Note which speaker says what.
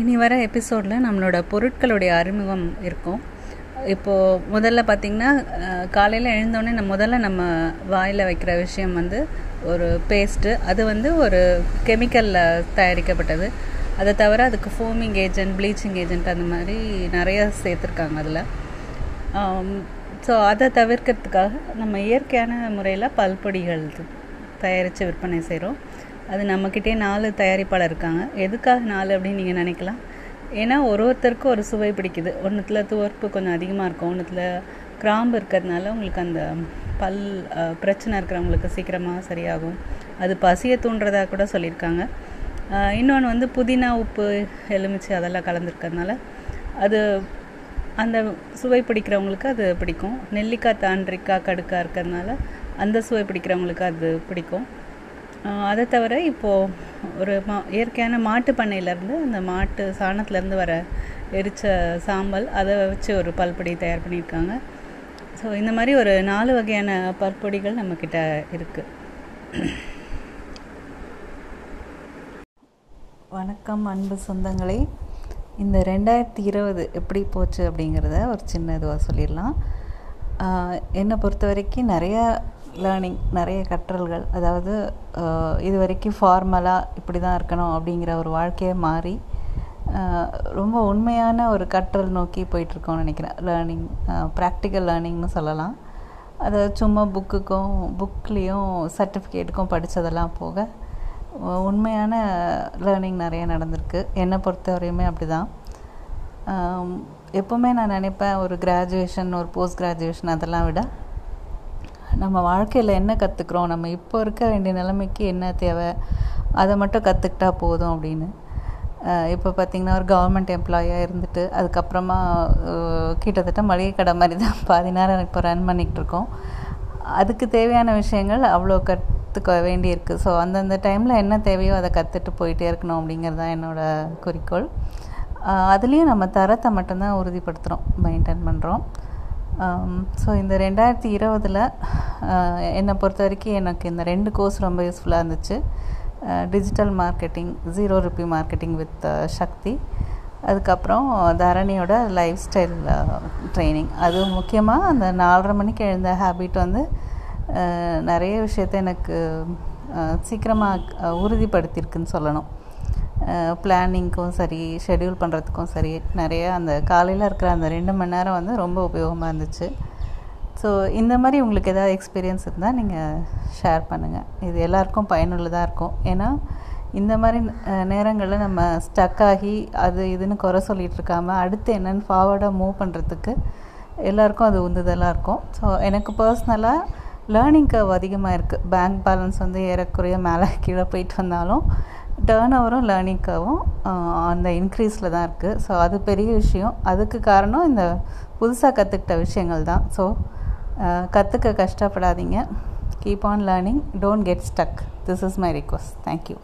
Speaker 1: இனி வர எபிசோடில் நம்மளோட பொருட்களுடைய அறிமுகம் இருக்கும். இப்போது முதல்ல பார்த்திங்கன்னா காலையில் எழுந்தோடனே நம்ம முதல்ல நம்ம வாயில் வைக்கிற விஷயம் வந்து ஒரு பேஸ்ட்டு அது வந்து ஒரு கெமிக்கலில் தயாரிக்கப்பட்டது. அதை தவிர அதுக்கு ஃபோமிங் ஏஜென்ட் ப்ளீச்சிங் ஏஜென்ட் அந்த மாதிரி நிறைய சேர்த்துருக்காங்க அதில். ஸோ அதை தவிர்க்கிறதுக்காக நம்ம இயற்கையான முறையில் பல்பொடிகள் தயாரித்து விற்பனை செய்கிறோம் அது நம்மக்கிட்டே நாலு தயாரிப்பாளர் இருக்காங்க. எதுக்காக நாலு அப்படின்னு நீங்கள் நினைக்கலாம்? ஏன்னா ஒரு ஒருத்தருக்கும் ஒரு சுவை பிடிக்குது. ஒன்றுத்தில் துவர்ப்பு கொஞ்சம் அதிகமாக இருக்கும். ஒன்றுத்தில் கிராம்பு இருக்கிறதுனால உங்களுக்கு அந்த பல் பிரச்சனை இருக்கிறவங்களுக்கு சீக்கிரமாக சரியாகும். அது பசியை தூண்டுறதா கூட சொல்லியிருக்காங்க. இன்னொன்று வந்து புதினா உப்பு எலுமிச்சை அதெல்லாம் கலந்துருக்கிறதுனால அது அந்த சுவை பிடிக்கிறவங்களுக்கு அது பிடிக்கும். நெல்லிக்காய் தாண்டிக்காய் கடுக்காக இருக்கிறதுனால அந்த சுவை பிடிக்கிறவங்களுக்கு அது பிடிக்கும். அதை தவிர இப்போது ஒரு மா இயற்கையான மாட்டு பண்ணையிலேருந்து அந்த மாட்டு சாணத்துலேருந்து வர எரிச்ச சாம்பல் அதை வச்சு ஒரு பல்பொடி தயார் பண்ணியிருக்காங்க. ஸோ இந்த மாதிரி ஒரு நாலு வகையான பற்பொடிகள் நம்மக்கிட்ட இருக்குது வணக்கம் அன்பு சொந்தங்களே. இந்த ரெண்டாயிரத்தி இருபது எப்படி போச்சு அப்படிங்கிறத ஒரு சின்ன இதுவாக சொல்லிடலாம். என்னை பொறுத்த வரைக்கும் நிறையா லேர்னிங் நிறைய கற்றல்கள். அதாவது இது வரைக்கும் ஃபார்மலாக இப்படி தான் இருக்கணும் அப்படிங்கிற ஒரு வாழ்க்கையை மாறி ரொம்ப உண்மையான ஒரு கற்றல் நோக்கி போயிட்டுருக்கோம்னு நினைக்கிறேன். லேர்னிங் ப்ராக்டிக்கல் லேர்னிங்னு சொல்லலாம். அதாவது சும்மா புக்குக்கும் புக்லேயும் சர்டிஃபிகேட்டுக்கும் படித்ததெல்லாம் போக உண்மையான லேர்னிங் நிறைய நடந்திருக்கு. என்னை பொறுத்த வரையுமே அப்படி தான் எப்போவுமே நான் நினைப்பேன் ஒரு கிராஜுவேஷன் ஒரு போஸ்ட் கிராஜுவேஷன் அதெல்லாம் விட நம்ம வாழ்க்கையில் என்ன கற்றுக்குறோம் நம்ம இப்போ இருக்க வேண்டிய நிலைமைக்கு என்ன தேவை? அதை மட்டும் கற்றுக்கிட்டா போதும் அப்படின்னு. இப்போ பார்த்திங்கன்னா ஒரு கவர்மெண்ட் எம்ப்ளாயாக இருந்துட்டு அதுக்கப்புறமா கிட்டத்தட்ட மளிகை கடை மாதிரி தான் பாதி நேரம் இப்போ ரன் பண்ணிகிட்டு இருக்கோம். அதுக்கு தேவையான விஷயங்கள் அவ்வளோ கற்றுக்க வேண்டியிருக்கு. ஸோ அந்தந்த டைமில் என்ன தேவையோ அதை கற்றுட்டு போயிட்டே இருக்கணும் அப்படிங்கிறது தான் என்னோடய குறிக்கோள். அதுலேயும் நம்ம தரத்தை மட்டும்தான் உறுதிப்படுத்துகிறோம் மெயின்டைன் பண்ணுறோம் ஸோ இந்த ரெண்டாயிரத்தி இருபதில் என்னை பொறுத்த வரைக்கும் எனக்கு இந்த ரெண்டு கோர்ஸ் ரொம்ப யூஸ்ஃபுல்லாக இருந்துச்சு. Digital marketing zero rupee marketing with Sakthi அதுக்கப்புறம் தரணியோட லைஃப் ஸ்டைல் ட்ரைனிங் அது முக்கியமாக அந்த நாலரை மணிக்கு எழுந்த ஹேபிட் வந்து நிறைய விஷயத்த எனக்கு சீக்கிரமாக உறுதிப்படுத்தியிருக்குன்னு சொல்லணும். பிளானிங்க்கும் சரி ஷெடியூல் பண்ணுறதுக்கும் சரி நிறைய அந்த காலையில் இருக்கிற அந்த ரெண்டு மணி நேரம் வந்து ரொம்ப உபயோகமாக இருந்துச்சு. ஸோ இந்த மாதிரி உங்களுக்கு ஏதாவது எக்ஸ்பீரியன்ஸ் இருந்தால் நீங்கள் ஷேர் பண்ணுங்கள் இது எல்லாருக்கும் பயனுள்ளதாக இருக்கும். ஏன்னா இந்த மாதிரி நேரங்களில் நம்ம ஸ்டக் ஆகி அது இதுன்னு குறை சொல்லிகிட்டு இருக்காமல் அடுத்து என்னென்னு ஃபார்வர்டாக மூவ் பண்ணுறதுக்கு எல்லாருக்கும் அது உந்துதலாக இருக்கும். ஸோ எனக்கு பர்சனலாக லேர்னிங் கர்வ் அதிகமாக இருக்குது பேங்க் பேலன்ஸ் வந்து ஏறக்குறைய மேலே கீழே போயிட்டு வந்தாலும் டேர்ன் ஓவரும் லேர்னிங் கர்வும் அந்த இன்க்ரீஸில் தான் இருக்குது ஸோ அது பெரிய விஷயம். அதுக்கு காரணம் இந்த புதுசாக கற்றுக்கிட்ட விஷயங்கள் தான். ஸோ கற்றுக்க கஷ்டப்படாதீங்க. Keep on learning don't get stuck this is my request thank you